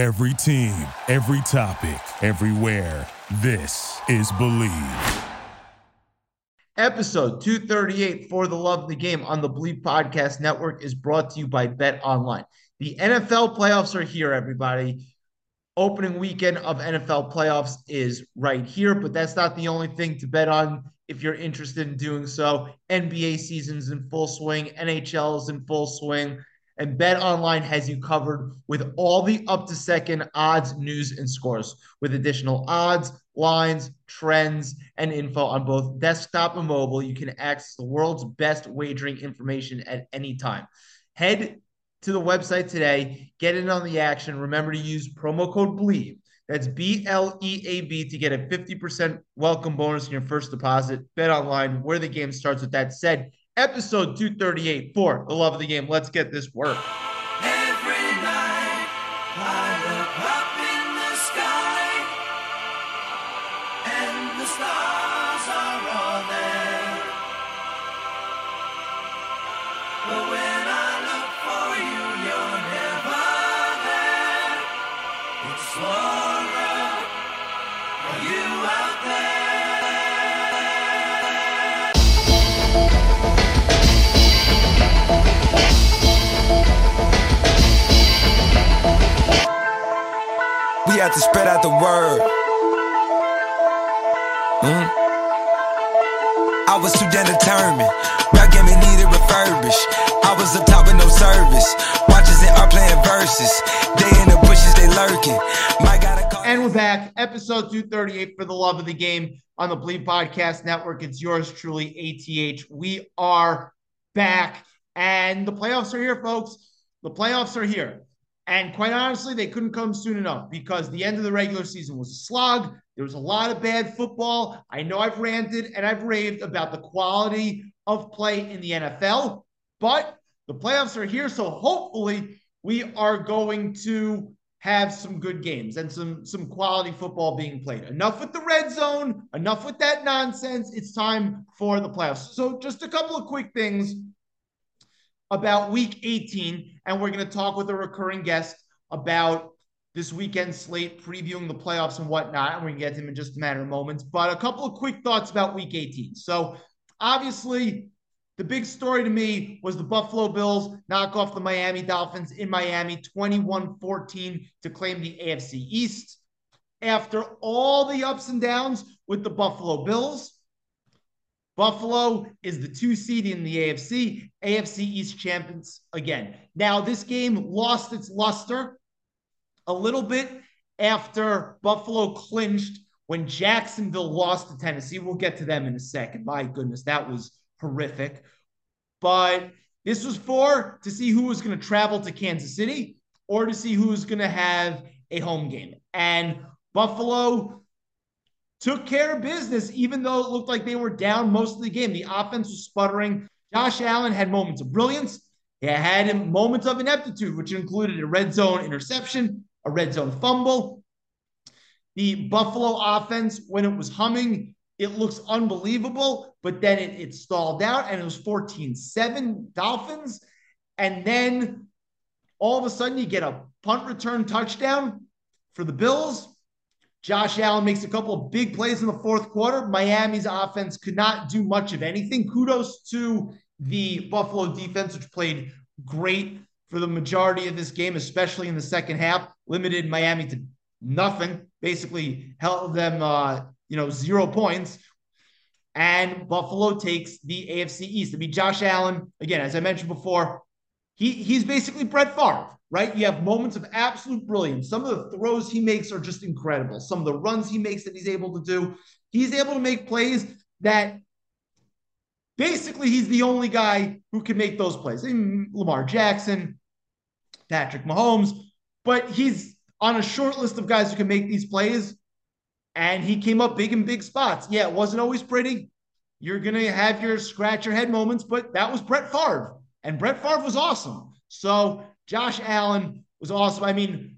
Every team, every topic, everywhere. This is Bleav. Episode 238 for the love of the game on the Bleav Podcast Network is brought to you by Bet Online. The NFL playoffs are here, everybody. Opening weekend of NFL playoffs is right here, but that's not the only thing to bet on if you're interested in doing so. NBA season's in full swing, NHL is in full swing and Bet Online has you covered with all the up to second odds, news, and scores, with additional odds, lines, trends, and info on both desktop and mobile. You can access the world's best wagering information at any time. Head to the website today, get in on the action. Remember to use promo code BLEAV. That's B L E A B to get a 50% welcome bonus in your first deposit. Bet online where the game starts. With that said, episode 238 for the love of the game. Let's get this work. To spread out the word. Mm. I was too damn determined. Rap game needed refurbish. I was up top with no service. Watches in art playing verses. They in the bushes, they lurking. And we're back. Episode 238 for the love of the game on the Bleav Podcast Network. It's yours truly, ATH. We are back, and the playoffs are here, folks. The playoffs are here. And quite honestly, they couldn't come soon enough because the end of the regular season was a slog. There was a lot of bad football. I know I've ranted and I've raved about the quality of play in the NFL, but the playoffs are here. So hopefully, we are going to have some good games and some some quality football being played. Enough with the red zone, enough with that nonsense. It's time for the playoffs. So just a couple of quick things about week 18, and we're going to talk with a recurring guest about this weekend slate, previewing the playoffs and whatnot. And going to get to him in just a matter of moments. But a couple of quick thoughts about week 18. So, obviously, the big story to me was the Buffalo Bills knock off the Miami Dolphins in Miami 21 14 to claim the AFC East. After all the ups and downs with the Buffalo Bills, Buffalo is the two seed in the AFC, AFC East champions again. Now, this game lost its luster a little bit after Buffalo clinched when Jacksonville lost to Tennessee. We'll get to them in a second. My goodness, that was horrific. But this was for to see who was going to travel to Kansas City or to see who was going to have a home game. And Buffalo took care of business, even though it looked like they were down most of the game. The offense was sputtering. Josh Allen had moments of brilliance. He had moments of ineptitude, which included a red zone interception, a red zone fumble. The Buffalo offense, when it was humming, it looks unbelievable, but then it, it stalled out and it was 14 7 Dolphins. And then all of a sudden, you get a punt return touchdown for the Bills. Josh Allen makes a couple of big plays in the fourth quarter. Miami's offense could not do much of anything. Kudos to the Buffalo defense, which played great for the majority of this game, especially in the second half. Limited Miami to nothing, basically held them, uh, you know, zero points. And Buffalo takes the AFC East. I mean, Josh Allen, again, as I mentioned before, he he's basically Brett Favre right? You have moments of absolute brilliance. Some of the throws he makes are just incredible. Some of the runs he makes that he's able to do, he's able to make plays that basically he's the only guy who can make those plays. I mean, Lamar Jackson, Patrick Mahomes, but he's on a short list of guys who can make these plays. And he came up big in big spots. Yeah, it wasn't always pretty. You're going to have your scratch your head moments, but that was Brett Favre. And Brett Favre was awesome. So Josh Allen was awesome. I mean,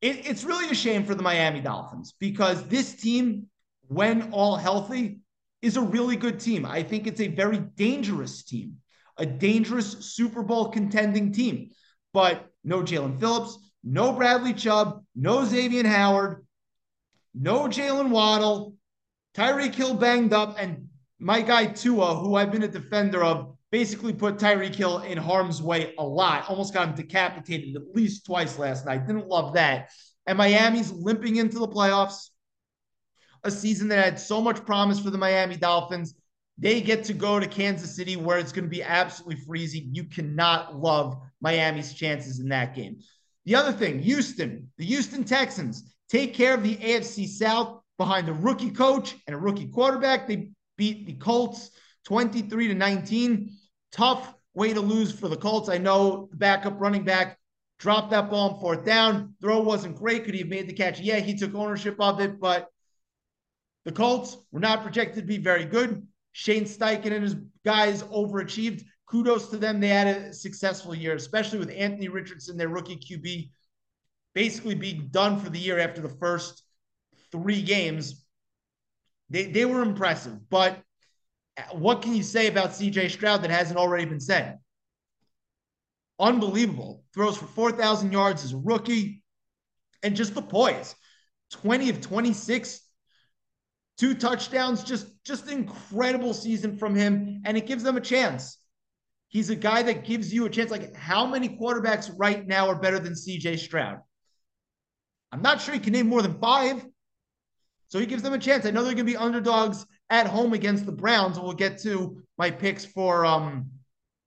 it, it's really a shame for the Miami Dolphins because this team, when all healthy, is a really good team. I think it's a very dangerous team, a dangerous Super Bowl contending team. But no Jaelan Phillips, no Bradley Chubb, no Xavier Howard, no Jaylen Waddle, Tyreek Hill banged up, and my guy Tua, who I've been a defender of, basically put Tyreek Hill in harm's way a lot. Almost got him decapitated at least twice last night. Didn't love that. And Miami's limping into the playoffs. A season that had so much promise for the Miami Dolphins. They get to go to Kansas City where it's going to be absolutely freezing. You cannot love Miami's chances in that game. The other thing, Houston, the Houston Texans take care of the AFC South behind a rookie coach and a rookie quarterback. They beat the Colts 23 to 19. Tough way to lose for the Colts. I know the backup running back dropped that ball on fourth down. Throw wasn't great. Could he have made the catch? Yeah, he took ownership of it, but the Colts were not projected to be very good. Shane Steichen and his guys overachieved. Kudos to them. They had a successful year, especially with Anthony Richardson, their rookie QB, basically being done for the year after the first three games. They, they were impressive. But what can you say about CJ Stroud that hasn't already been said? Unbelievable. Throws for 4,000 yards as a rookie. And just the poise 20 of 26, two touchdowns, just, just incredible season from him. And it gives them a chance. He's a guy that gives you a chance. Like, how many quarterbacks right now are better than CJ Stroud? I'm not sure he can name more than five. So he gives them a chance. I know they're going to be underdogs at home against the Browns. We'll get to my picks for um,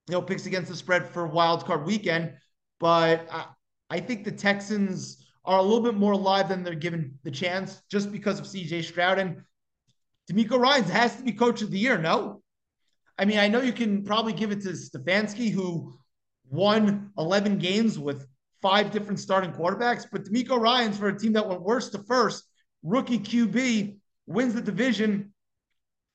you know, picks against the spread for wild card weekend. But I, I think the Texans are a little bit more alive than they're given the chance just because of CJ Stroud and DeMeco Ryans has to be coach of the year. No, I mean I know you can probably give it to Stefanski who won 11 games with five different starting quarterbacks, but DeMeco Ryans for a team that went worst to first, rookie QB wins the division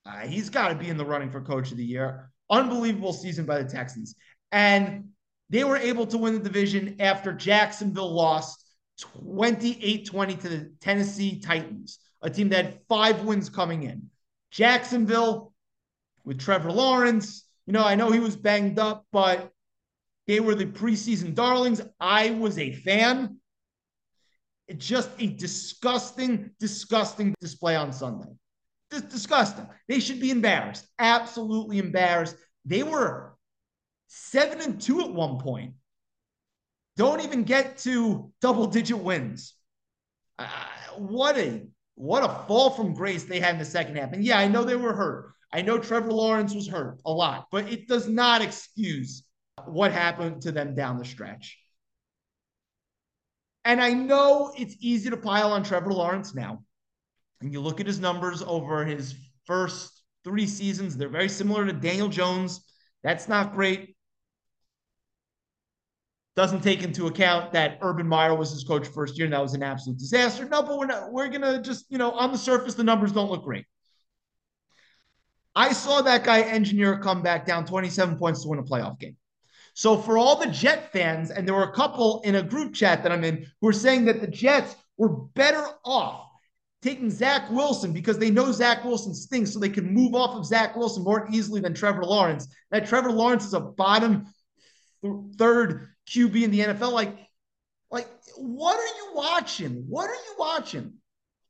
uh, he's got to be in the running for coach of the year. Unbelievable season by the Texans. And they were able to win the division after Jacksonville lost 28 20 to the Tennessee Titans, a team that had five wins coming in. Jacksonville with Trevor Lawrence, you know, I know he was banged up, but they were the preseason darlings. I was a fan. Just a disgusting, disgusting display on Sunday disgusting. They should be embarrassed. Absolutely embarrassed. They were seven and two at one point. Don't even get to double digit wins. Uh, what a what a fall from grace they had in the second half. And yeah, I know they were hurt. I know Trevor Lawrence was hurt a lot, but it does not excuse what happened to them down the stretch. And I know it's easy to pile on Trevor Lawrence now and you look at his numbers over his first three seasons, they're very similar to Daniel Jones. That's not great. Doesn't take into account that Urban Meyer was his coach first year, and that was an absolute disaster. No, but we're not, we're gonna just, you know, on the surface, the numbers don't look great. I saw that guy engineer a comeback down 27 points to win a playoff game. So for all the Jet fans, and there were a couple in a group chat that I'm in who are saying that the Jets were better off taking Zach Wilson because they know Zach Wilson stinks, so they can move off of Zach Wilson more easily than Trevor Lawrence. That Trevor Lawrence is a bottom th- third QB in the NFL. Like, like, what are you watching? What are you watching?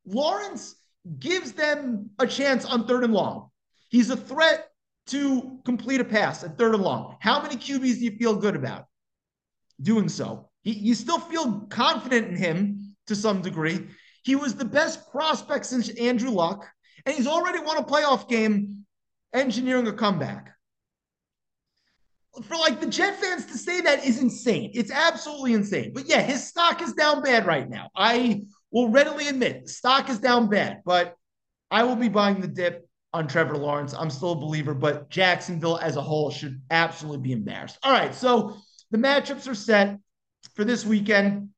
Lawrence gives them a chance on third and long. He's a threat to complete a pass at third and long. How many QBs do you feel good about doing so? He, you still feel confident in him to some degree. He was the best prospect since Andrew Luck, and he's already won a playoff game engineering a comeback. For like the Jet fans to say that is insane. It's absolutely insane. But yeah, his stock is down bad right now. I will readily admit stock is down bad, but I will be buying the dip on Trevor Lawrence. I'm still a believer, but Jacksonville as a whole should absolutely be embarrassed. All right, so the matchups are set for this weekend.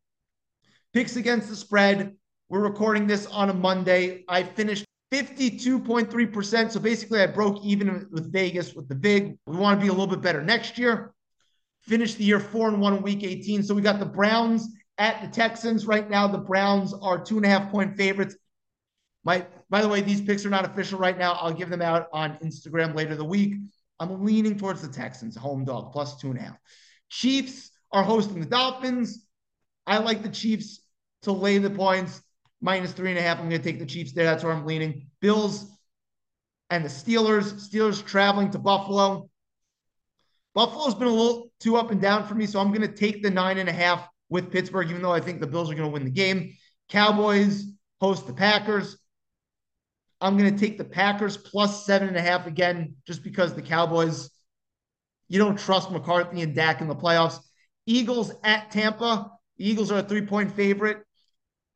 Picks against the spread. We're recording this on a Monday. I finished 52.3%. So basically, I broke even with Vegas with the big. We want to be a little bit better next year. Finish the year four and one in week 18. So we got the Browns at the Texans. Right now, the Browns are two and a half point favorites. My, by the way, these picks are not official right now. I'll give them out on Instagram later the week. I'm leaning towards the Texans, home dog, plus two and a half. Chiefs are hosting the Dolphins. I like the Chiefs to lay the points minus three and a half. I'm going to take the Chiefs there. That's where I'm leaning. Bills and the Steelers. Steelers traveling to Buffalo. Buffalo's been a little too up and down for me, so I'm going to take the nine and a half with Pittsburgh, even though I think the Bills are going to win the game. Cowboys host the Packers. I'm going to take the Packers plus seven and a half again, just because the Cowboys, you don't trust McCarthy and Dak in the playoffs. Eagles at Tampa. The Eagles are a three point favorite.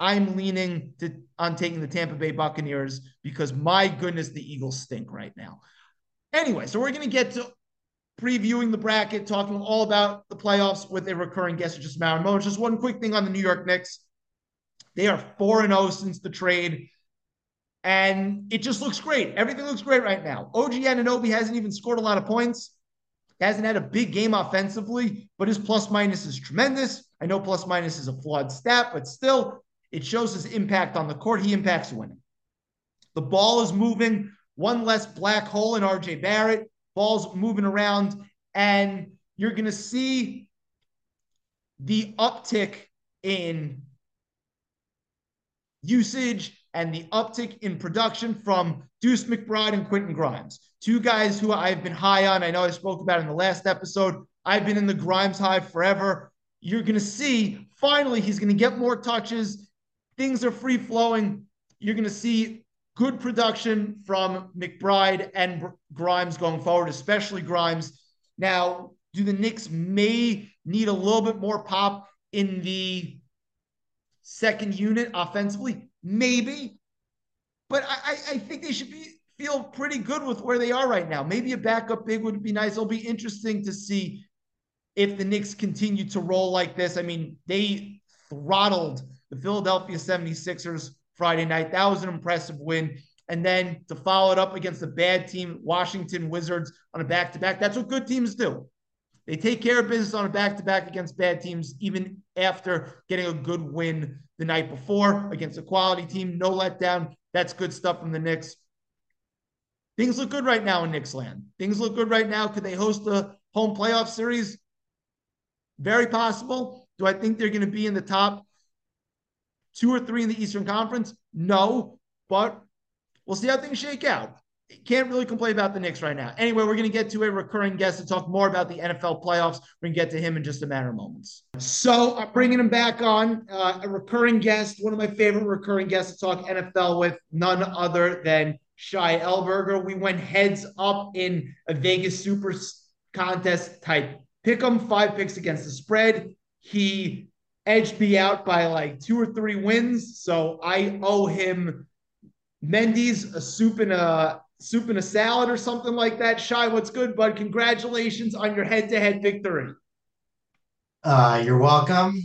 I'm leaning to on taking the Tampa Bay Buccaneers because my goodness, the Eagles stink right now. Anyway, so we're going to get to previewing the bracket, talking all about the playoffs with a recurring guest just of moments. Just one quick thing on the New York Knicks. They are 4 0 since the trade, and it just looks great. Everything looks great right now. OG Anunoby hasn't even scored a lot of points, hasn't had a big game offensively, but his plus minus is tremendous. I know plus minus is a flawed stat, but still, it shows his impact on the court. He impacts winning. The ball is moving, one less black hole in RJ Barrett, ball's moving around, and you're going to see the uptick in usage and the uptick in production from Deuce McBride and Quentin Grimes, two guys who I've been high on. I know I spoke about in the last episode. I've been in the Grimes hive forever. You're going to see finally he's going to get more touches. Things are free flowing. You're going to see good production from McBride and Grimes going forward, especially Grimes. Now, do the Knicks may need a little bit more pop in the second unit offensively? Maybe. But I, I think they should be feel pretty good with where they are right now. Maybe a backup big would be nice. It'll be interesting to see if the Knicks continue to roll like this. I mean, they throttled the Philadelphia 76ers Friday night. That was an impressive win. And then to follow it up against a bad team, Washington Wizards on a back to back. That's what good teams do. They take care of business on a back to back against bad teams, even after getting a good win the night before against a quality team. No letdown. That's good stuff from the Knicks. Things look good right now in Knicks land. Things look good right now. Could they host a home playoff series? Very possible. Do I think they're going to be in the top two or three in the Eastern Conference? No, but we'll see how things shake out. Can't really complain about the Knicks right now. Anyway, we're going to get to a recurring guest to talk more about the NFL playoffs. We're going to get to him in just a matter of moments. So I'm bringing him back on, uh, a recurring guest, one of my favorite recurring guests to talk NFL with, none other than Shai Elberger. We went heads up in a Vegas Super contest type pick 'em, five picks against the spread. He edged me out by like two or three wins. So I owe him Mendy's a soup and a soup and a salad or something like that. Shai, what's good, bud? Congratulations on your head-to-head victory. Uh, you're welcome.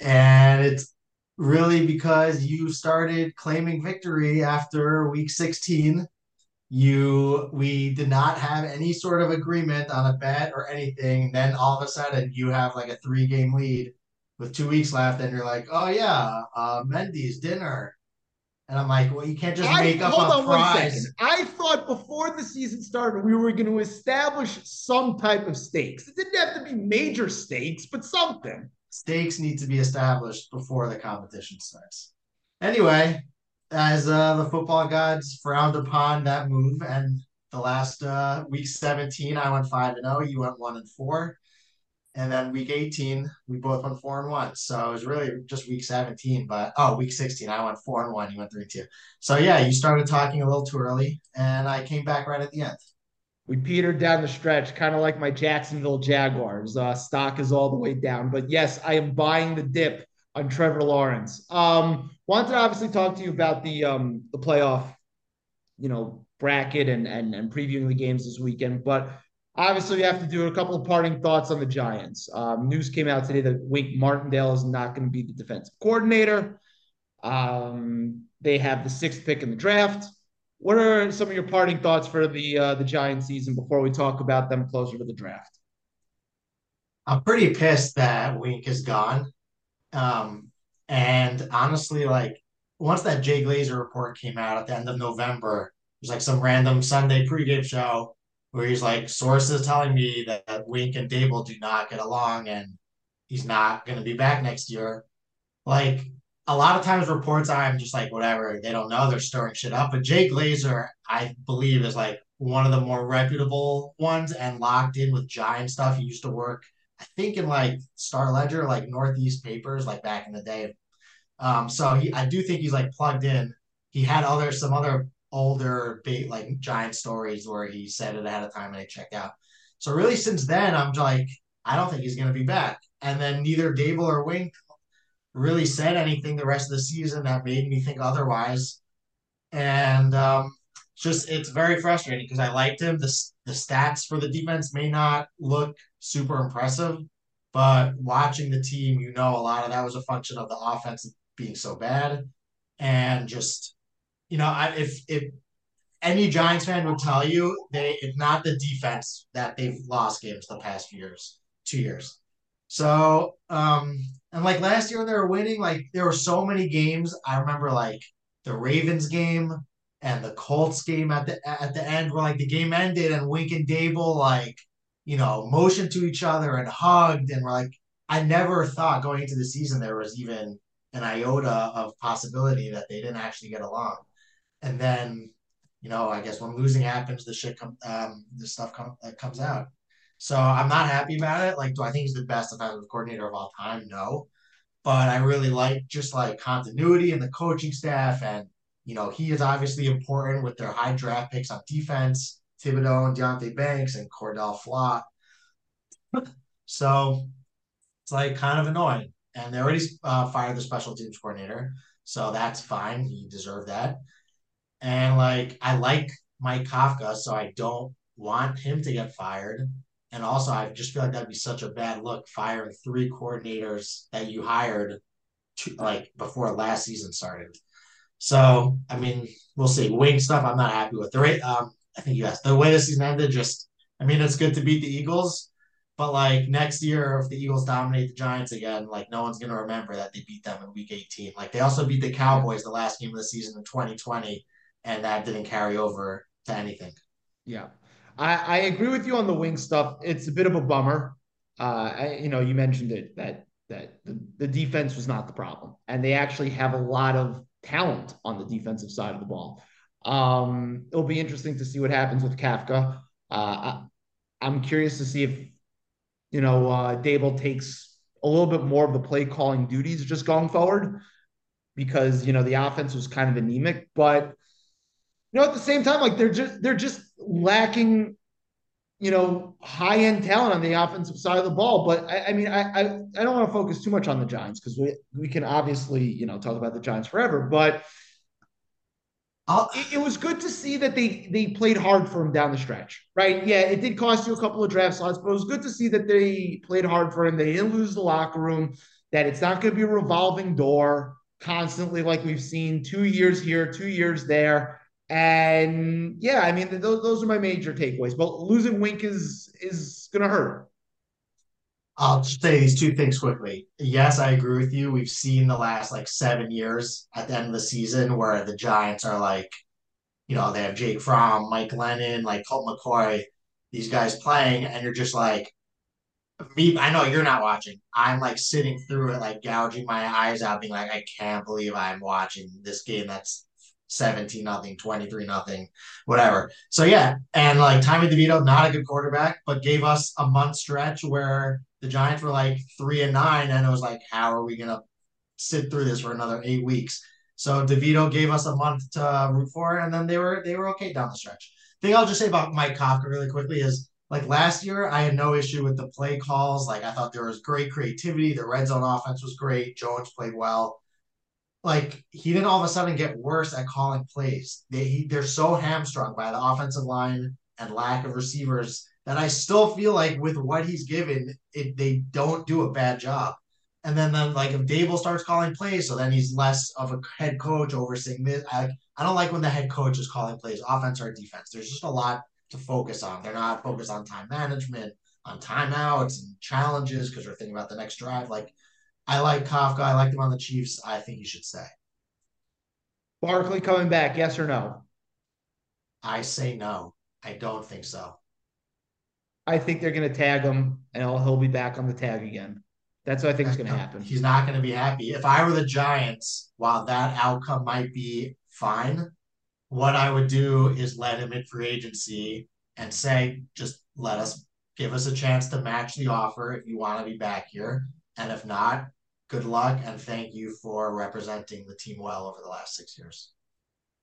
And it's really because you started claiming victory after week 16. You we did not have any sort of agreement on a bet or anything. Then all of a sudden you have like a three game lead with two weeks left, and you're like, oh yeah, uh, Mendy's dinner. And I'm like, well, you can't just make I, up hold a on prize. I thought before the season started, we were going to establish some type of stakes. It didn't have to be major stakes, but something. Stakes need to be established before the competition starts. Anyway, as uh, the football gods frowned upon that move, and the last uh, week 17, I went five and zero. Oh, you went one and four. And then week 18, we both went four and one. So it was really just week 17, but oh, week 16, I went four and one. You went three and two. So yeah, you started talking a little too early, and I came back right at the end. We petered down the stretch, kind of like my Jacksonville Jaguars. Uh, stock is all the way down. But yes, I am buying the dip on Trevor Lawrence. Um, wanted to obviously talk to you about the um, the playoff, you know, bracket and and and previewing the games this weekend. But Obviously, we have to do a couple of parting thoughts on the Giants. Um, news came out today that Wink Martindale is not going to be the defensive coordinator. Um, they have the sixth pick in the draft. What are some of your parting thoughts for the uh, the Giants season before we talk about them closer to the draft? I'm pretty pissed that Wink is gone. Um, and honestly, like once that Jay Glazer report came out at the end of November, it was like some random Sunday pregame show where he's like, sources telling me that, Wink and Daboll do not get along and he's not going to be back next year. like a lot of times reports I'm just like whatever they don't know they're stirring shit up. But Jay Glazer, I believe, is like one of the more reputable ones and locked in with Giant stuff. He used to work, I think, in like Star Ledger, like Northeast Papers, like back in the day. Um, so he, I do think he's like plugged in. He had other some other older big like Giant stories where he said it ahead of time and they checked out. So really, since then, I'm like, I don't think he's gonna be back. And then neither Daboll or Wink really said anything the rest of the season that made me think otherwise. And um, just it's very frustrating because I liked him. The the stats for the defense may not look super impressive, but watching the team, you know, a lot of that was a function of the offense being so bad, and just you know, I, if if any Giants fan would tell you they it's not the defense that they've lost games the past years, two years. So um, and like last year when they were winning, like there were so many games. I remember like the Ravens game and the Colts game at the at the end where like the game ended and Wink and Daboll like, you know, motioned to each other and hugged and were like, I never thought going into the season there was even an iota of possibility that they didn't actually get along. And then, you know, I guess when losing happens, the shit come um the stuff come that comes out. So I'm not happy about it. Like, do I think he's the best offensive coordinator of all time? No. But I really like just like continuity and the coaching staff. And, you know, he is obviously important with their high draft picks on defense, Thibodeaux and Deonte Banks and Cor'Dale Flott. so it's like kind of annoying. And they already uh, fired the special teams coordinator. So that's fine. He deserved that. And like, I like Mike Kafka, so I don't want him to get fired. And also, I just feel like that'd be such a bad look firing three coordinators that you hired to, like before last season started. So, I mean, we'll see. Wink stuff, I'm not happy with. The rate, um, I think you asked the way the season ended. Just, I mean, it's good to beat the Eagles, but like next year, if the Eagles dominate the Giants again, like no one's gonna remember that they beat them in Week 18. Like they also beat the Cowboys the last game of the season in 2020, and that didn't carry over to anything. Yeah. I, I agree with you on the Wink stuff. It's a bit of a bummer. Uh, I, you know, you mentioned it that that the, the defense was not the problem, and they actually have a lot of talent on the defensive side of the ball. Um, it'll be interesting to see what happens with Kafka. Uh, I, am curious to see if you know uh, Daboll takes a little bit more of the play calling duties just going forward, because you know the offense was kind of anemic, but you know at the same time, like they're just they're just lacking, you know, high end talent on the offensive side of the ball. But I, I mean, I, I, I don't want to focus too much on the Giants because we we can obviously you know talk about the Giants forever, but. Uh, it, it, was good to see that they they played hard for him down the stretch, right? Yeah, it did cost you a couple of draft slots, but it was good to see that they played hard for him. They didn't lose the locker room. That it's not going to be a revolving door constantly like we've seen two years here, two years there. And yeah, I mean, those, those are my major takeaways. But losing Wink is is going to hurt. I'll say these two things quickly. Yes, I agree with you. We've seen the last like seven years at the end of the season where the Giants are like, you know, they have Jake Fromm, Mike Glennon, like Colt McCoy, these guys playing, and you're just like, me. I know you're not watching. I'm like sitting through it, like gouging my eyes out, being like, I can't believe I'm watching this game that's 17 nothing, 23 nothing, whatever. So yeah, and like Tommy DeVito, not a good quarterback, but gave us a month stretch where the Giants were like three and nine, and it was like, how are we gonna sit through this for another eight weeks? So DeVito gave us a month to root for, and then they were they were okay down the stretch. thing I'll just say about Mike Kafka really quickly is like last year, I had no issue with the play calls. Like I thought there was great creativity. The red zone offense was great. Jones played well like he didn't all of a sudden get worse at calling plays. They he, they're so hamstrung by the offensive line and lack of receivers that I still feel like with what he's given, it, they don't do a bad job. And then, then like if Daboll starts calling plays, so then he's less of a head coach overseeing this. I, I don't like when the head coach is calling plays, offense or defense. There's just a lot to focus on. They're not focused on time management, on timeouts and challenges because they're thinking about the next drive. Like I like Kafka. I like him on the Chiefs. I think he should stay. Barkley coming back, yes or no? I say no. I don't think so. I think they're going to tag him, and he'll, he'll be back on the tag again. That's what I think is going to happen. He's not going to be happy. If I were the Giants, while that outcome might be fine, what I would do is let him in free agency and say, just let us give us a chance to match the offer if you want to be back here. And if not, good luck and thank you for representing the team well over the last six years.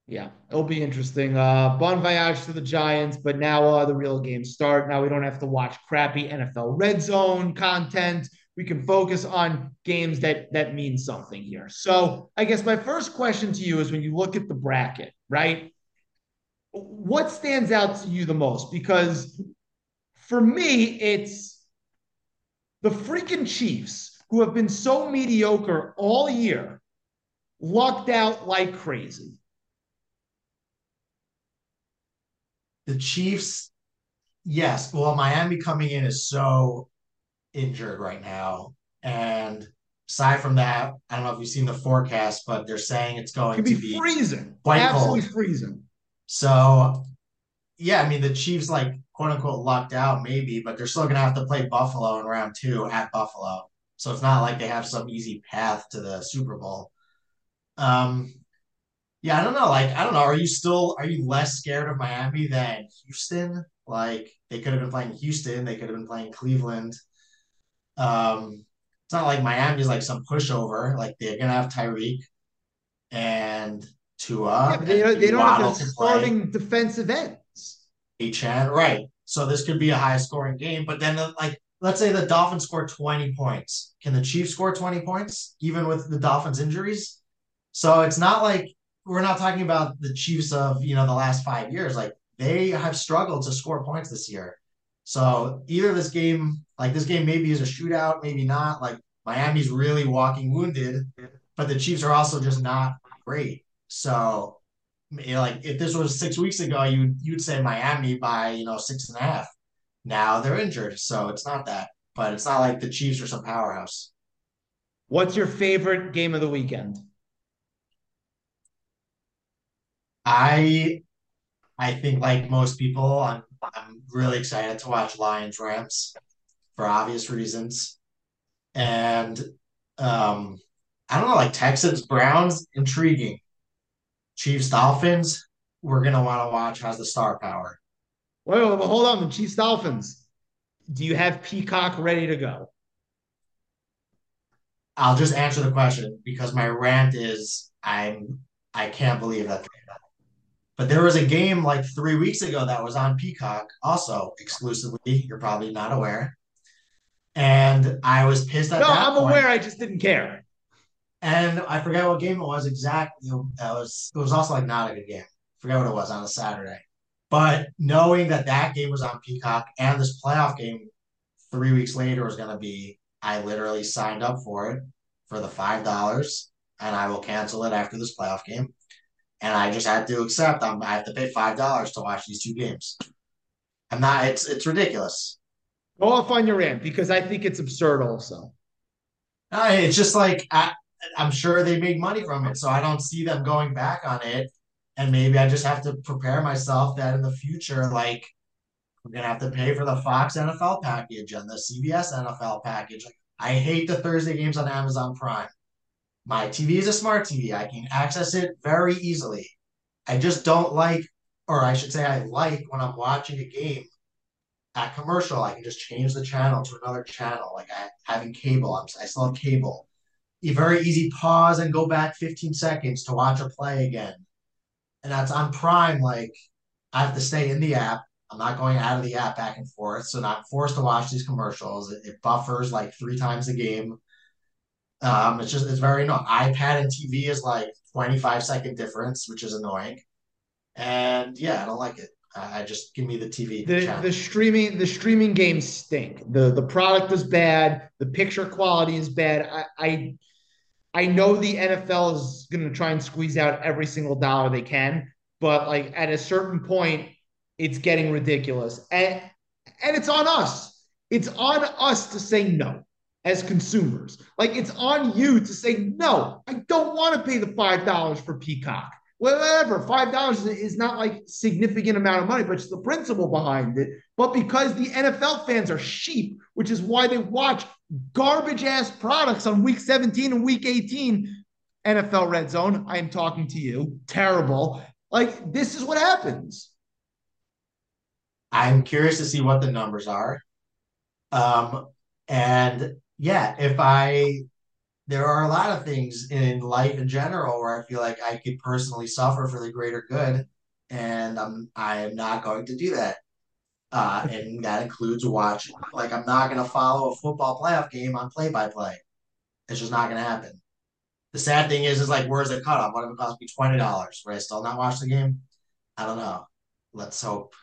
Yeah, it'll be interesting. Uh, bon voyage to the Giants, but now uh, the real games start. Now we don't have to watch crappy NFL red zone content. We can focus on games that that mean something here. So I guess my first question to you is when you look at the bracket, right? What stands out to you the most? Because for me, it's the freaking Chiefs who have been so mediocre all year, lucked out like crazy. The Chiefs, yes. Well, Miami coming in is so injured right now. And aside from that, I don't know if you've seen the forecast, but they're saying it's going be, to be freezing. quite Absolutely cold. freezing. So, yeah, I mean, the Chiefs, like, quote unquote, lucked out, maybe, but they're still going to have to play Buffalo in round two at Buffalo. So it's not like they have some easy path to the Super Bowl. Um, yeah, I don't know. Like, I don't know. Are you still, are you less scared of Miami than Houston? Like, they could have been playing Houston, they could have been playing Cleveland. Um, it's not like Miami's like some pushover. Like, they're to have Tyreek and Tua. Yeah, they, and they don't have the can play. starting defensive ends. Chan, right? So this could be a high scoring game, but then the, like let's say the Dolphins score 20 points. Can the Chiefs score 20 points even with the Dolphins injuries? So it's not like we're not talking about the Chiefs of, you know, the last 5 years. Like they have struggled to score points this year. So either this game, like this game maybe is a shootout, maybe not. Like Miami's really walking wounded, but the Chiefs are also just not great. So you know, like if this was six weeks ago, you you'd say Miami by you know six and a half. Now they're injured, so it's not that. But it's not like the Chiefs are some powerhouse. What's your favorite game of the weekend? I I think like most people, I'm I'm really excited to watch Lions Rams for obvious reasons. And um I don't know, like Texans Browns, intriguing. Chiefs Dolphins, we're gonna want to watch has the star power. Wait, wait, wait, hold on. The Chiefs Dolphins. Do you have Peacock ready to go? I'll just answer the question because my rant is I'm I can't believe that. But there was a game like three weeks ago that was on Peacock, also exclusively. You're probably not aware. And I was pissed at No, that I'm point. aware. I just didn't care. And I forget what game it was exactly. It was it was also like not a good game. forget what it was on a Saturday. But knowing that that game was on Peacock and this playoff game three weeks later was going to be, I literally signed up for it for the five dollars, and I will cancel it after this playoff game. And I just had to accept I'm, I have to pay five dollars to watch these two games. I'm not. It's it's ridiculous. Go off on your rant because I think it's absurd also. Uh, It's just like I, I'm sure they make money from it, so I don't see them going back on it. And maybe I just have to prepare myself that in the future, like we're gonna have to pay for the Fox NFL package and the CBS NFL package. I hate the Thursday games on Amazon Prime. My TV is a smart TV. I can access it very easily. I just don't like, or I should say, I like when I'm watching a game at commercial. I can just change the channel to another channel. Like I having cable, I'm, I still have cable. You very easy pause and go back 15 seconds to watch a play again. And that's on Prime. Like I have to stay in the app. I'm not going out of the app back and forth, so not forced to watch these commercials. It, it buffers like three times a game. Um, it's just it's very annoying. iPad and TV is like 25 second difference, which is annoying. And yeah, I don't like it. I, I just give me the TV The channel. the streaming the streaming games stink. The the product is bad. The picture quality is bad. I I, I know the NFL is going to try and squeeze out every single dollar they can, but like at a certain point, it's getting ridiculous, and and it's on us. It's on us to say no as consumers. Like it's on you to say no. I don't want to pay the five dollars for Peacock. Whatever. Five dollars is not like significant amount of money, but it's the principle behind it. But because the NFL fans are sheep, which is why they watch garbage ass products on week 17 and week 18, NFL Red Zone, I am talking to you. Terrible. Like this is what happens. I'm curious to see what the numbers are. Um, and yeah, if I there are a lot of things in life in general where I feel like I could personally suffer for the greater good, and I'm I am not going to do that. Uh, and that includes watching. Like I'm not going to follow a football playoff game on play by play. It's just not going to happen. The sad thing is, is like, where's the cutoff? What if it cost me twenty dollars? Would I still not watch the game? I don't know. Let's hope.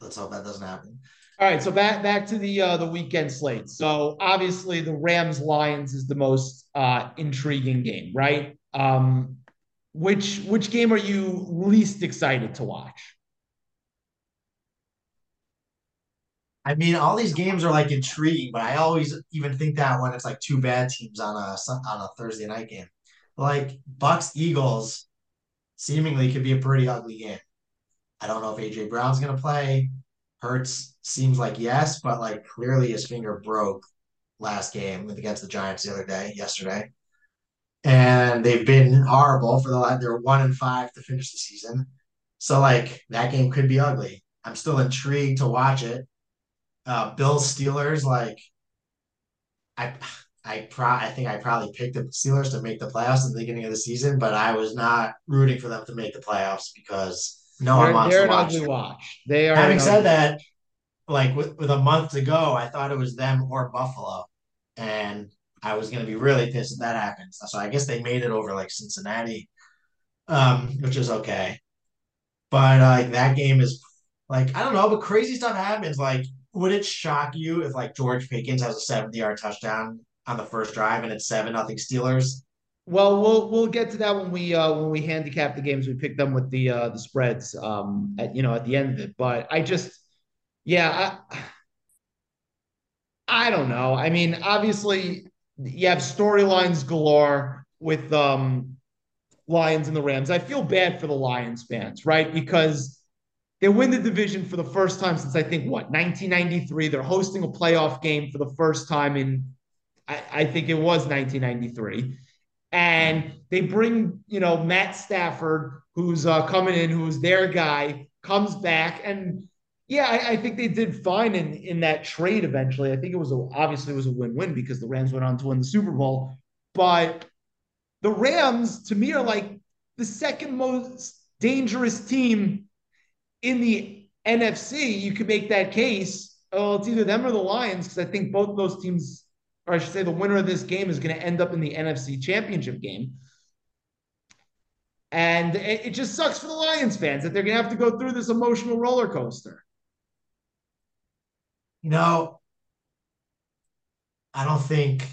Let's hope that doesn't happen. All right, so back back to the uh, the weekend slate. So obviously the Rams Lions is the most uh, intriguing game, right? Um, which which game are you least excited to watch? I mean, all these games are like intriguing, but I always even think that when it's like two bad teams on a on a Thursday night game, like Bucs Eagles, seemingly could be a pretty ugly game. I don't know if AJ Brown's gonna play. Hurts seems like yes, but like clearly his finger broke last game against the Giants the other day, yesterday. And they've been horrible for the last, they're one and five to finish the season. So like that game could be ugly. I'm still intrigued to watch it. Uh Bills Steelers, like I I pro I think I probably picked the Steelers to make the playoffs in the beginning of the season, but I was not rooting for them to make the playoffs because no they're, wants they're to an watch. ugly watch. They are. Having said that, like with, with a month to go, I thought it was them or Buffalo, and I was gonna be really pissed if that happens. So I guess they made it over like Cincinnati, um, which is okay. But uh, like that game is like I don't know, but crazy stuff happens. Like, would it shock you if like George Pickens has a seventy yard touchdown on the first drive and it's seven nothing Steelers? Well, we'll we'll get to that when we uh, when we handicap the games. We pick them with the uh, the spreads um, at you know at the end of it. But I just, yeah, I, I don't know. I mean, obviously, you have storylines galore with um, Lions and the Rams. I feel bad for the Lions fans, right? Because they win the division for the first time since I think what 1993. They're hosting a playoff game for the first time in I, I think it was 1993 and they bring you know Matt Stafford, who's uh, coming in, who's their guy, comes back, and yeah, I, I, think they did fine in in that trade. Eventually, I think it was a, obviously it was a win win because the Rams went on to win the Super Bowl, but the Rams to me are like the second most dangerous team in the NFC. You could make that case. Oh, it's either them or the Lions because I think both those teams or I should say, the winner of this game is going to end up in the NFC Championship game. And it, it, just sucks for the Lions fans that they're going to have to go through this emotional roller coaster. You know, I don't think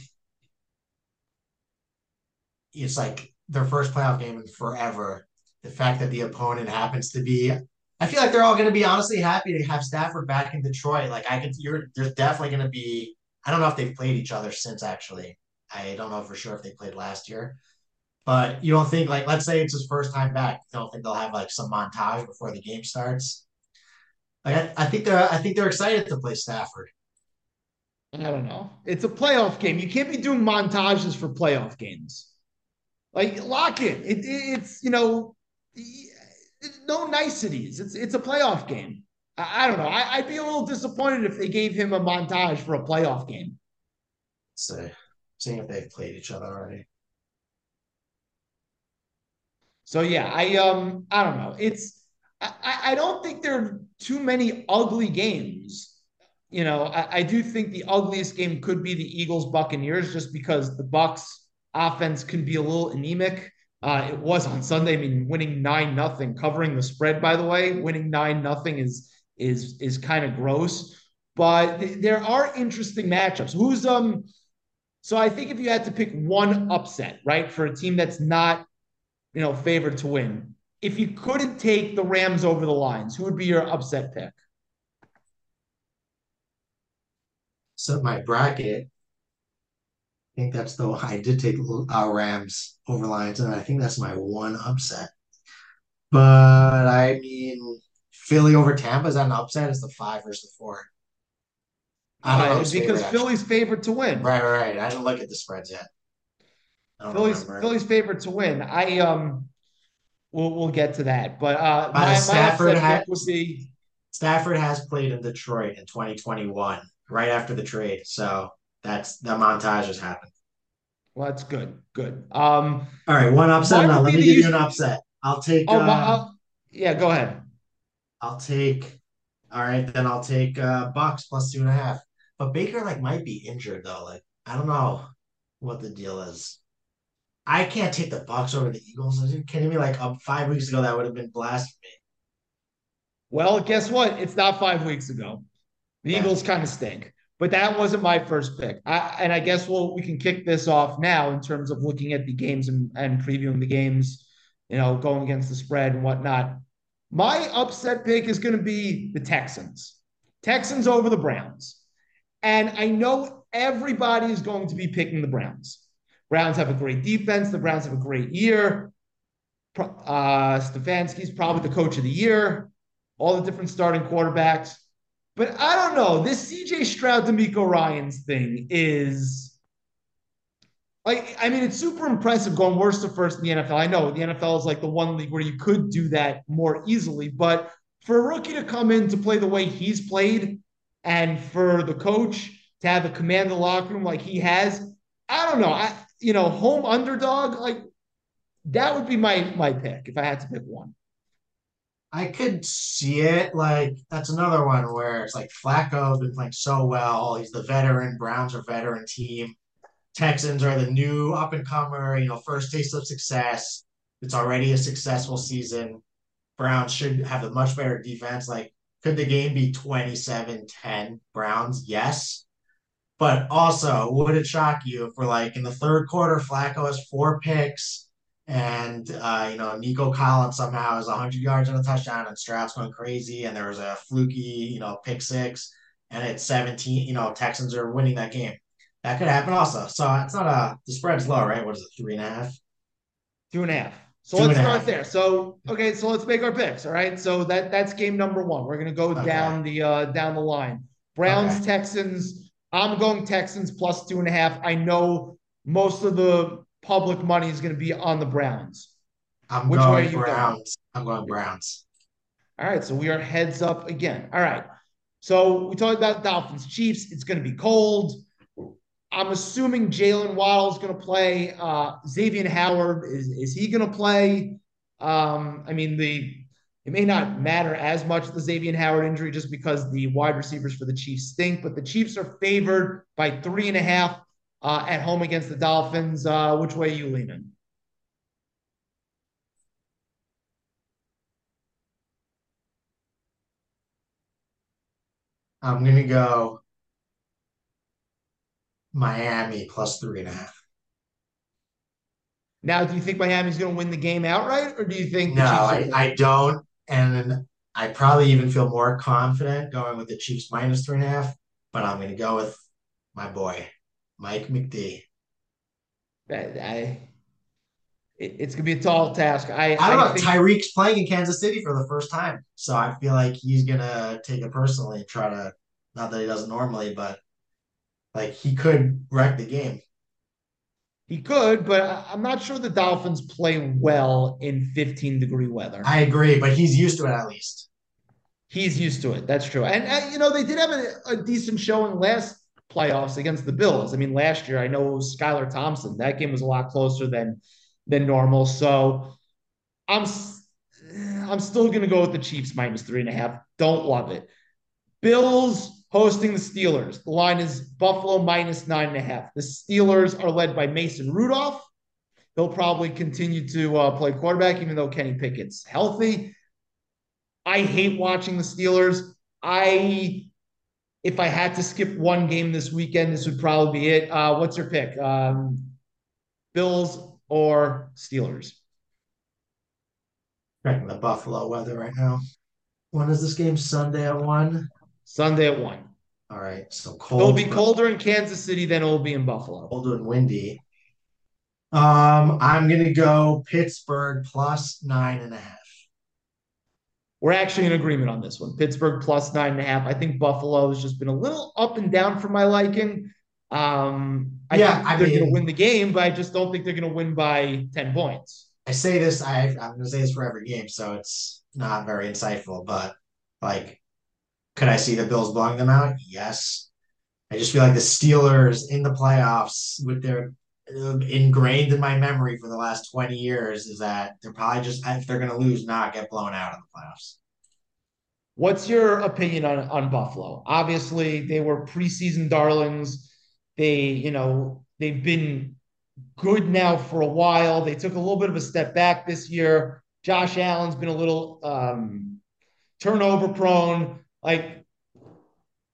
it's like their first playoff game in forever. The fact that the opponent happens to be, I feel like they're all going to be honestly happy to have Stafford back in Detroit. Like I could, you're there's definitely going to be I don't know if they've played each other since actually. I don't know for sure if they played last year. But you don't think like let's say it's his first time back. You don't think they'll have like some montage before the game starts? Like I, I think they're I think they're excited to play Stafford. I don't know. It's a playoff game. You can't be doing montages for playoff games. Like lock it. it it's you know no niceties. It's it's a playoff game. I, I don't know. I, would be a little disappointed if they gave him a montage for a playoff game. So, seeing if they've played each other already. So yeah, I um I don't know. It's I, I don't think there are too many ugly games. You know, I, I do think the ugliest game could be the Eagles Buccaneers just because the Bucs offense can be a little anemic. Uh, it was on Sunday. I mean, winning nine nothing, covering the spread. By the way, winning nine nothing is is is kind of gross. But th- there are interesting matchups. Who's um? So I think if you had to pick one upset, right, for a team that's not, you know, favored to win, if you couldn't take the Rams over the Lions, who would be your upset pick? So my bracket, I think that's the I did take our Rams over Lions, and I think that's my one upset. But I mean, Philly over Tampa is that an upset? Is the five versus the four. I don't know. Uh, who's because favorite, Philly's favored to win. Right, right, right. I didn't look at the spreads yet. Philly's remember. Philly's favorite to win. I um, we'll we'll get to that, but uh, my, my Stafford pick would be Stafford has played in Detroit in 2021, right after the trade. So that's the montage has happened. well, that's good, good. Um, All right, one upset now. Let me give you an upset. I'll take. oh, uh, uh, yeah, go ahead. I'll take. All right, then I'll take uh Bucs plus two and a half. But Baker like might be injured though. Like I don't know what the deal is. I can't take the Bucs over the Eagles. Are you kidding me? Like um, five weeks ago, that would have been blasphemy. Well, guess what? It's not five weeks ago. The Yeah. Eagles kind of stink, but that wasn't my first pick. I, and I guess we'll we can kick this off now in terms of looking at the games and, and previewing the games. You know, going against the spread and whatnot. My upset pick is going to be the Texans. Texans over the Browns. And I know everybody is going to be picking the Browns. Browns have a great defense. The Browns have a great year. Uh, Stefanski's probably the coach of the year. All the different starting quarterbacks. But I don't know. This CJ Stroud DeMeco Ryans thing is like, I mean, it's super impressive going worst to first in the NFL. I know the NFL is like the one league where you could do that more easily, but for a rookie to come in to play the way he's played and for the coach to have a command of the locker room like he has, I don't know. I you know, home underdog, like that would be my my pick if I had to pick one. I could see it. Like that's another one where it's like Flacco's been playing so well. He's the veteran. Browns are veteran team. Texans are the new up and comer. You know, first taste of success. It's already a successful season. Browns should have a much better defense. Like, could the game be 27-10 Browns? Yes. But also, would it shock you if we're like in the third quarter, Flacco has four picks and uh, you know, Nico Collins somehow has 100 yards and a touchdown, and Stroud's going crazy, and there was a fluky, you know, pick six, and it's 17. You know, Texans are winning that game. That could happen also. So it's not a the spread's low, right? What is it, three and a half? Two and a half. So Two let's start half. there. So okay, so let's make our picks. All right. So that that's game number one. We're gonna go Okay. down the uh down the line. Browns, Okay. Texans. I'm going Texans plus two and a half. I know most of the public money is gonna be on the Browns. I'm Which way are going you going? Browns. I'm going Browns. All right, so we are heads up again. All right. So we talked about Dolphins, Chiefs. It's going to be cold. I'm assuming Jaylen Waddle is going to play. Uh, Xavier Howard is is he going to play? Um, I mean the it may not matter as much the Xavier Howard injury just because the wide receivers for the Chiefs stink, but the Chiefs are favored by three and a half uh, at home against the Dolphins. Uh, which way are you leaning? I'm gonna go Miami plus three and a half. Now, do you think Miami's going to win the game outright, or do you think No, the Chiefs are I, I don't. And I probably even feel more confident going with the Chiefs minus three and a half, but I'm going to go with my boy, Mike McD. That I, it, it's gonna be a tall task. I I don't know. think, Tyreek's playing in Kansas City for the first time. So I feel like he's going to take it personally, try to, not that he doesn't normally, but like he could wreck the game. he could, but I'm not sure the Dolphins play well in 15 degree weather. I agree, but he's used to it at least. He's used to it. That's true. And, and, you know they did have a, a decent showing last playoffs against the Bills. I mean, last year I know it was Skylar Thompson. That game was a lot closer than than normal. So I'm I'm still gonna go with the Chiefs minus three and a half. Don't love it. Bills hosting the Steelers. The line is Buffalo minus nine and a half. The Steelers are led by Mason Rudolph. He'll probably continue to uh, play quarterback, even though Kenny Pickett's healthy. I hate watching the Steelers. I, if I had to skip one game this weekend, this would probably be it. Uh, what's your pick? Um, Bills or Steelers? Checking the Buffalo weather right now. When is this game? Sunday at one. Sunday at one. All right, so It'll be colder in Kansas City than it'll be in Buffalo. cold and windy. Um, I'm gonna go Pittsburgh plus nine and a half. we're actually in agreement on this one. Pittsburgh plus nine and a half. I think Buffalo has just been a little up and down for my liking. Um, I Yeah, think they're going to win the game, but I just don't think they're going to win by 10 points. I say this, I, I'm going to say this for every game, so it's not very insightful, but like, could I see the Bills blowing them out? Yes. I just feel like the Steelers in the playoffs, with their uh, ingrained in my memory for the last 20 years, is that they're probably just, if they're going to lose, not get blown out in the playoffs. What's your opinion on, on Buffalo? Obviously, they were preseason darlings. They, you know, they've been good now for a while. They took a little bit of a step back this year. Josh Allen's been a little um, turnover prone. Like,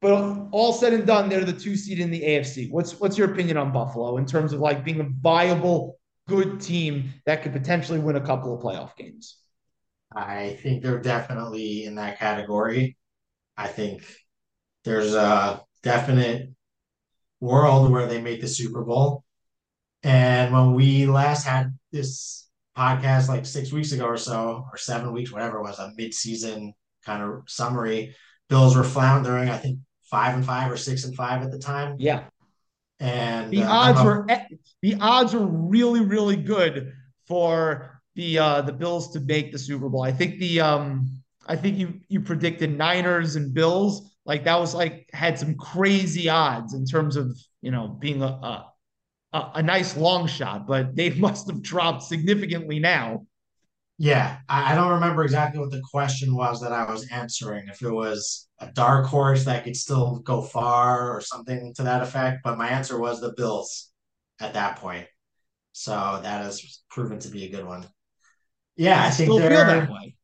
but all said and done, they're the two seed in the AFC. What's what's your opinion on Buffalo in terms of like being a viable, good team that could potentially win a couple of playoff games? I think they're definitely in that category. I think there's a definite world where they make the Super Bowl. And when we last had this podcast, like six weeks ago or so, or seven weeks, whatever it was, a mid-season kind of summary, Bills were floundering. I think five and five or six and five at the time. Yeah. And The uh, odds don't were the odds were really really good for the uh the Bills to make the Super Bowl. I think the um I think you you predicted Niners and Bills like that was like had some crazy odds in terms of you know being a a, a a nice long shot, but they must have dropped significantly now. Yeah, I, I don't remember exactly what the question was that I was answering. If it was a dark horse that could still go far or something to that effect, but my answer was the Bills at that point. So that has proven to be a good one. Yeah, I think still feel they're. that way.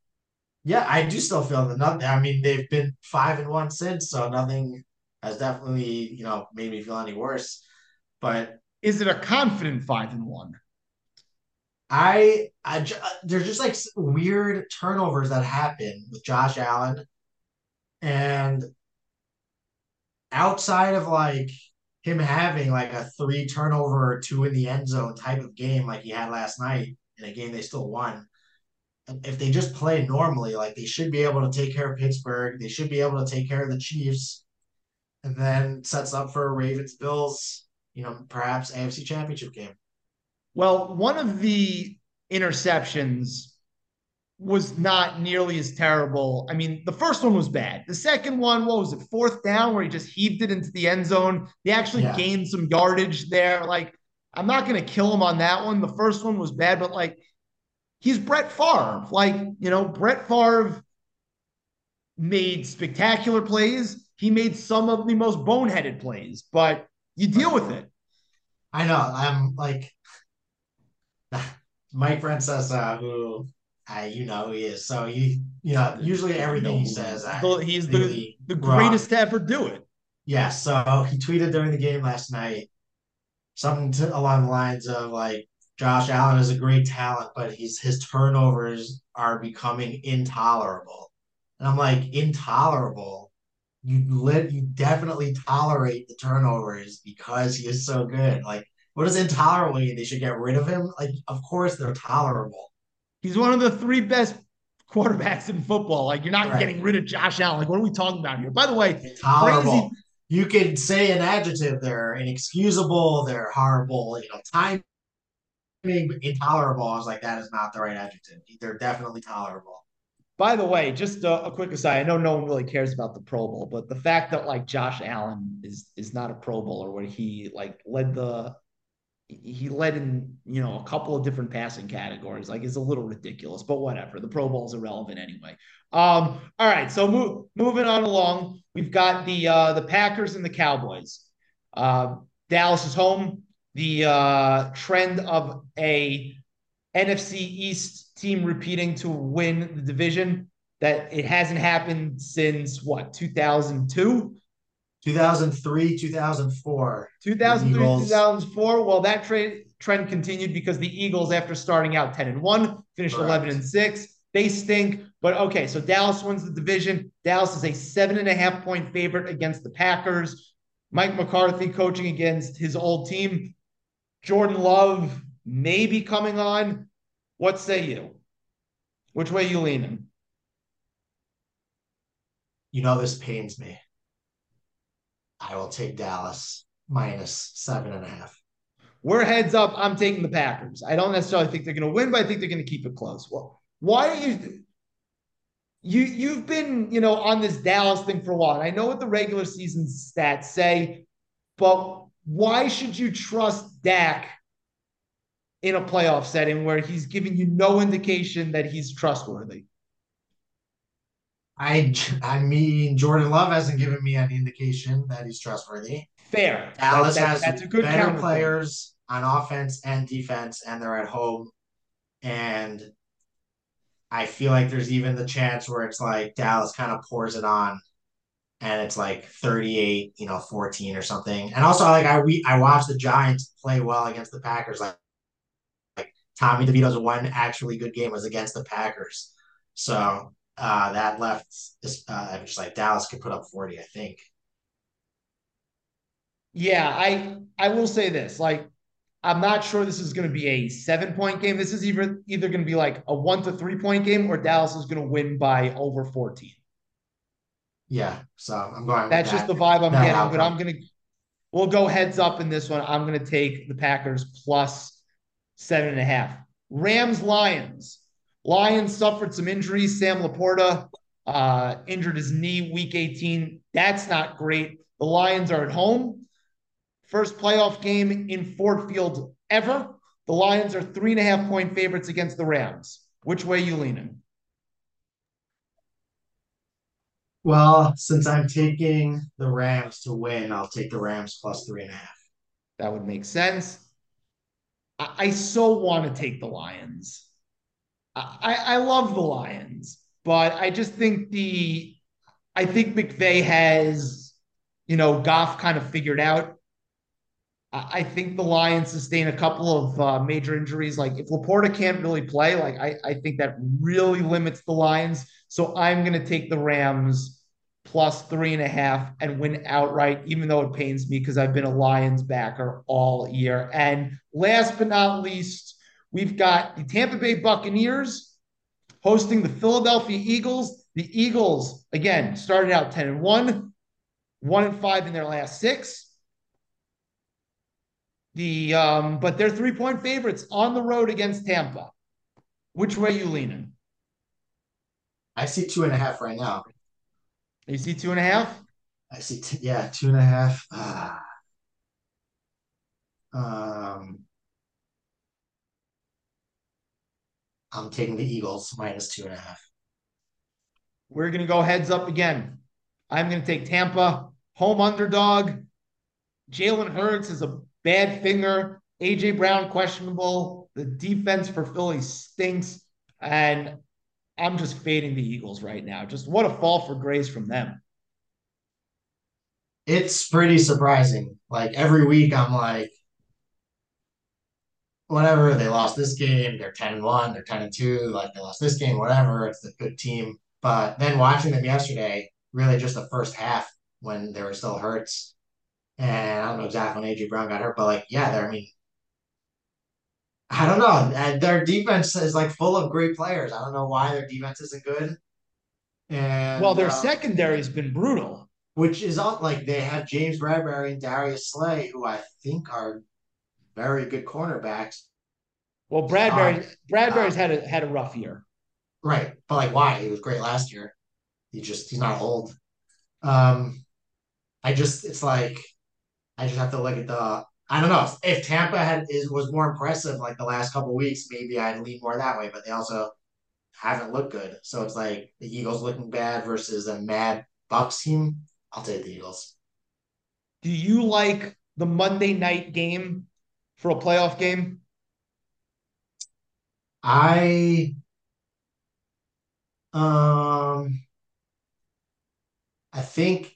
Yeah, I do still feel that. Nothing. I mean, they've been five and one since, so nothing has definitely you know made me feel any worse. But Is it a confident five and one? I, I, uh, there's just like weird turnovers that happen with Josh Allen, and outside of like him having like a three turnover or two in the end zone type of game like he had last night in a game they still won. If they just play normally, like they should be able to take care of Pittsburgh, they should be able to take care of the Chiefs, and then sets up for Ravens Bills, you know, perhaps AFC Championship game. Well, one of the interceptions was not nearly as terrible. I mean, the first one was bad. The second one, what was it, fourth down, where he just heaved it into the end zone? He actually Yeah. gained some yardage there. Like, I'm not going to kill him on that one. The first one was bad, but like, he's Brett Favre. Like, you know, Brett Favre made spectacular plays. He made some of the most boneheaded plays, but you deal with it. I know. I'm like Mike Francesa, who uh, you know who he is. So he, you know, usually everything he says, I he's the, really the wrong. greatest to ever do it. Yeah. So he tweeted during the game last night something to, along the lines of like, Josh Allen is a great talent, but he's his turnovers are becoming intolerable. And I'm like, intolerable. You lit, you definitely tolerate the turnovers because he is so good. Like, what does intolerable mean? They should get rid of him? Like, of course they're tolerable. He's one of the three best quarterbacks in football. Like you're not Right. getting rid of Josh Allen. Like what are we talking about here? By the way, Intolerable. crazy. You can say an adjective. They're inexcusable. They're horrible. You know, time intolerable. I was like, that is not the right adjective. They're definitely tolerable. By the way, just a, a quick aside. I know no one really cares about the Pro Bowl, but the fact that like Josh Allen is is not a Pro Bowler, where he like led the he led in you know a couple of different passing categories, like it's a little ridiculous. But whatever, the Pro Bowl is irrelevant anyway. Um, all right, so move, moving on along, we've got the uh, the Packers and the Cowboys. Uh, Dallas is home. The uh, trend of a NFC East team repeating to win the division that it hasn't happened since what 2002 2003, 2004. 2003 2004 well that trade trend continued because the eagles after starting out 10 and 1 finished Correct. 11 and 6 they stink but okay so dallas wins the division. Dallas is a seven and a half point favorite against the packers. Mike mccarthy coaching against his old team. Jordan love may be coming on. What say you? Which way you leaning? You know this pains me. I will take Dallas minus seven and a half. We're heads up. I'm taking the Packers. I don't necessarily think they're going to win, but I think they're going to keep it close. Well, why are you? You you've been you know on this Dallas thing for a while. And I know what the regular season stats say, but why should you trust Dak in a playoff setting where he's giving you no indication that he's trustworthy? I I mean Jordan Love hasn't given me any indication that he's trustworthy. Fair. Dallas That- that- has that's a good better players on offense and defense, and they're at home. And I feel like there's even the chance where it's like Dallas kind of pours it on, and it's like 38, you know, 14 or something. And also, like I we I watched the Giants play well against the Packers. Like like Tommy DeVito's one actually good game was against the Packers. So uh, that left uh, I'm just like Dallas could put up 40, I think. Yeah, I I will say this. Like, I'm not sure this is going to be a seven point game. This is either either going to be like a one to three point game, or Dallas is going to win by over 14. Yeah, so I'm going. That's just that. the vibe I'm getting. But. I'm gonna we'll go heads up in this one. I'm gonna take the Packers plus seven and a half. Rams Lions. Lions suffered some injuries. Sam Laporta uh, injured his knee week 18. That's not great. The Lions are at home. First playoff game in Ford Field ever. The Lions are three and a half point favorites against the Rams. Which way you leaning? Well, since I'm taking the Rams to win, I'll take the Rams plus three and a half. That would make sense. I, I so want to take the Lions. I, I love the Lions, but I just think the I think McVay has, you know, Goff kind of figured out. I, think the Lions sustain a couple of uh, major injuries. Like if Laporta can't really play, like I, I think that really limits the Lions. So I'm gonna take the Rams plus three and a half and win outright, even though it pains me because I've been a Lions backer all year. And last but not least, we've got the Tampa Bay Buccaneers hosting the Philadelphia Eagles. The Eagles, again, started out 10 and 1, 1 and 5 in their last six. The um, but they're three-point favorites on the road against Tampa. Which way you leaning? I see two and a half right now. You see two and a half? I see, t- yeah, two and a half. Ah. Um, I'm taking the Eagles minus two and a half. We're going to go heads up again. I'm going to take Tampa, home underdog. Jalen Hurts is a bad finger. AJ Brown questionable. The defense for Philly stinks. And I'm just fading the Eagles right now. Just what a fall for grace from them. It's pretty surprising. Like every week, I'm like, whatever. They lost this game. They're ten and one. They're ten and two. Like they lost this game. Whatever. It's a good team. But then watching them yesterday, really just the first half when they were still hurts, and I don't know exactly when AJ Brown got hurt, but like yeah, they're I mean. I don't know. Their defense is like full of great players. I don't know why their defense isn't good. And Well, their uh, secondary has been brutal. which is all like they have James Bradberry and Darius Slay, who I think are very good cornerbacks. Well, Bradberry Um, Bradberry's had a had a rough year. Right. But like why? He was great last year. He just he's not old. Um I just it's like I just have to look at the I don't know. If Tampa had is was more impressive like the last couple weeks, maybe I'd lean more that way, but they also haven't looked good. So it's like the Eagles looking bad versus a mad Bucs team. I'll take the Eagles. Do you like the Monday night game for a playoff game? I um I think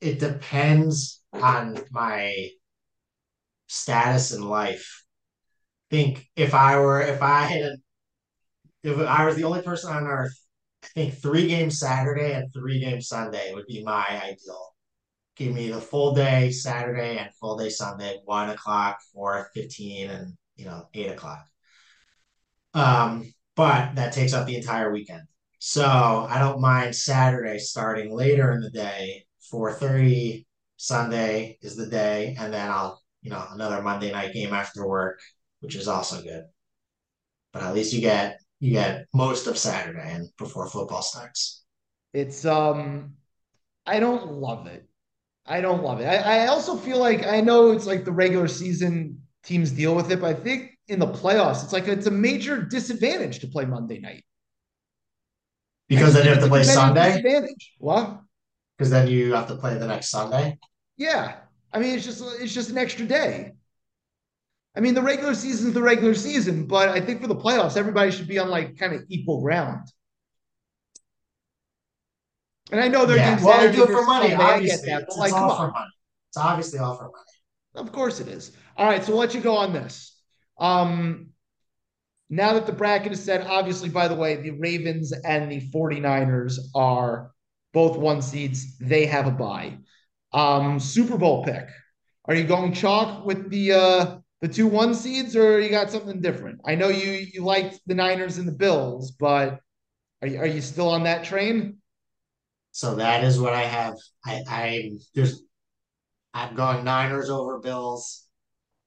it depends on my status in life. I think if I were if I had if I was the only person on earth, I think three games Saturday and three games Sunday would be my ideal. Give me the full day Saturday and full day Sunday, one o'clock, four fifteen, and you know, eight o'clock. Um, but that takes up the entire weekend. So I don't mind Saturday starting later in the day. 4:30 Sunday is the day, and then I'll, you know, another Monday night game after work, which is also good. But at least you get you get most of Saturday and before football starts. It's um I don't love it. I don't love it. I, I also feel like I know it's like the regular season teams deal with it, but I think in the playoffs, it's like it's a major disadvantage to play Monday night. Because then you have to play Sunday. Disadvantage. What? Because then you have to play the next Sunday. Yeah. I mean, it's just it's just an extra day. I mean, the regular season is the regular season, but I think for the playoffs, everybody should be on like kind of equal ground. And I know they're Yeah, doing well, they do it for money. Sunday. I get Obviously, that, it's, like, it's all for money. It's obviously all for money. Of course it is. All right, so we'll let you go on this. Um, now that the bracket is set, obviously, by the way, the Ravens and the 49ers are both one seeds. They have a bye. Um, Super Bowl pick. Are you going chalk with the uh the two one seeds or you got something different? I know you you liked the Niners and the Bills, but are you, are you still on that train? So that is what I have. I, I there's I'm going Niners over Bills.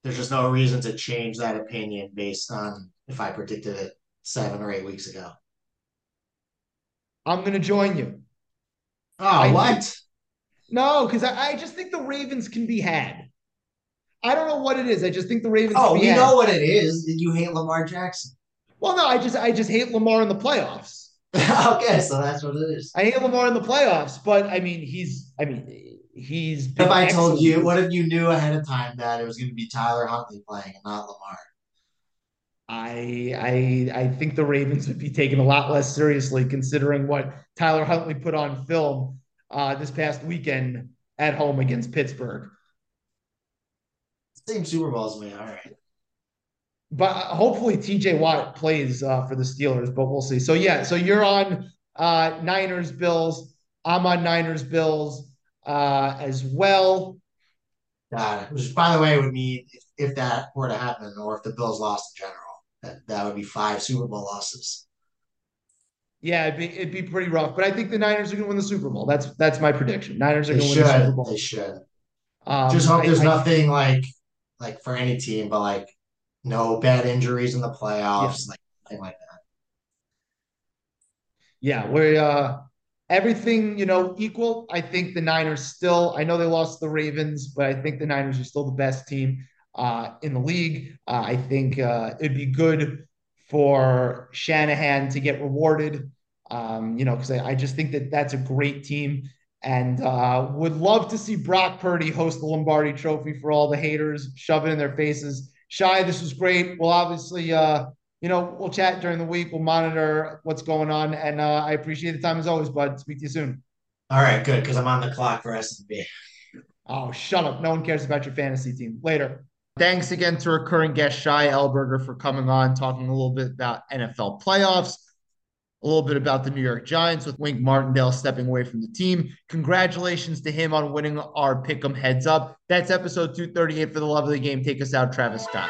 There's just no reason to change that opinion based on if I predicted it seven or eight weeks ago. I'm going to join you. Oh, I- what? No, because I, I just think the Ravens can be had. I don't know what it is. I just think the Ravens. Oh, can be you had. know what it is. Did you hate Lamar Jackson? Well, no, I just I just hate Lamar in the playoffs. okay, so that's what it is. I hate Lamar in the playoffs, but I mean he's I mean he's. If I told you, what if you knew ahead of time that it was going to be Tyler Huntley playing and not Lamar? I I I think the Ravens would be taken a lot less seriously considering what Tyler Huntley put on film uh, this past weekend at home against Pittsburgh. Same Super Bowl as me. All right. But hopefully TJ Watt plays uh, for the Steelers, but we'll see. So yeah, so you're on uh, Niners Bills. I'm on Niners Bills uh, as well. Got it. Which, by the way, would mean if, if that were to happen, or if the Bills lost in general, that, that would be five Super Bowl losses. Yeah, it'd be it'd be pretty rough, but I think the Niners are going to win the Super Bowl. That's that's my prediction. Niners are going to win the Super. Bowl. They should. Um, Just hope I- there's I- nothing like like for any team, but like no bad injuries in the playoffs, like nothing like that. Yeah, we're uh, everything you know equal. I think the Niners still. I know they lost the Ravens, but I think the Niners are still the best team uh, in the league. Uh, I think uh, it'd be good for Shanahan to get rewarded. Um, you know, because I, I just think that that's a great team, and uh, would love to see Brock Purdy host the Lombardi Trophy for all the haters, shove it in their faces. Shy, this was great. We'll obviously. Uh, you know, we'll chat during the week. We'll monitor what's going on. And uh, I appreciate the time as always, bud. Speak to you soon. All right, good because I'm on the clock for S and B. Oh, shut up. No one cares about your fantasy team. Later. Thanks again to recurring guest Shy Elberger for coming on, talking a little bit about NFL playoffs, a little bit about the New York Giants with Wink Martindale stepping away from the team. Congratulations to him on winning our Pick'em Heads Up. That's episode 238 for the love of the game. Take us out, Travis Scott.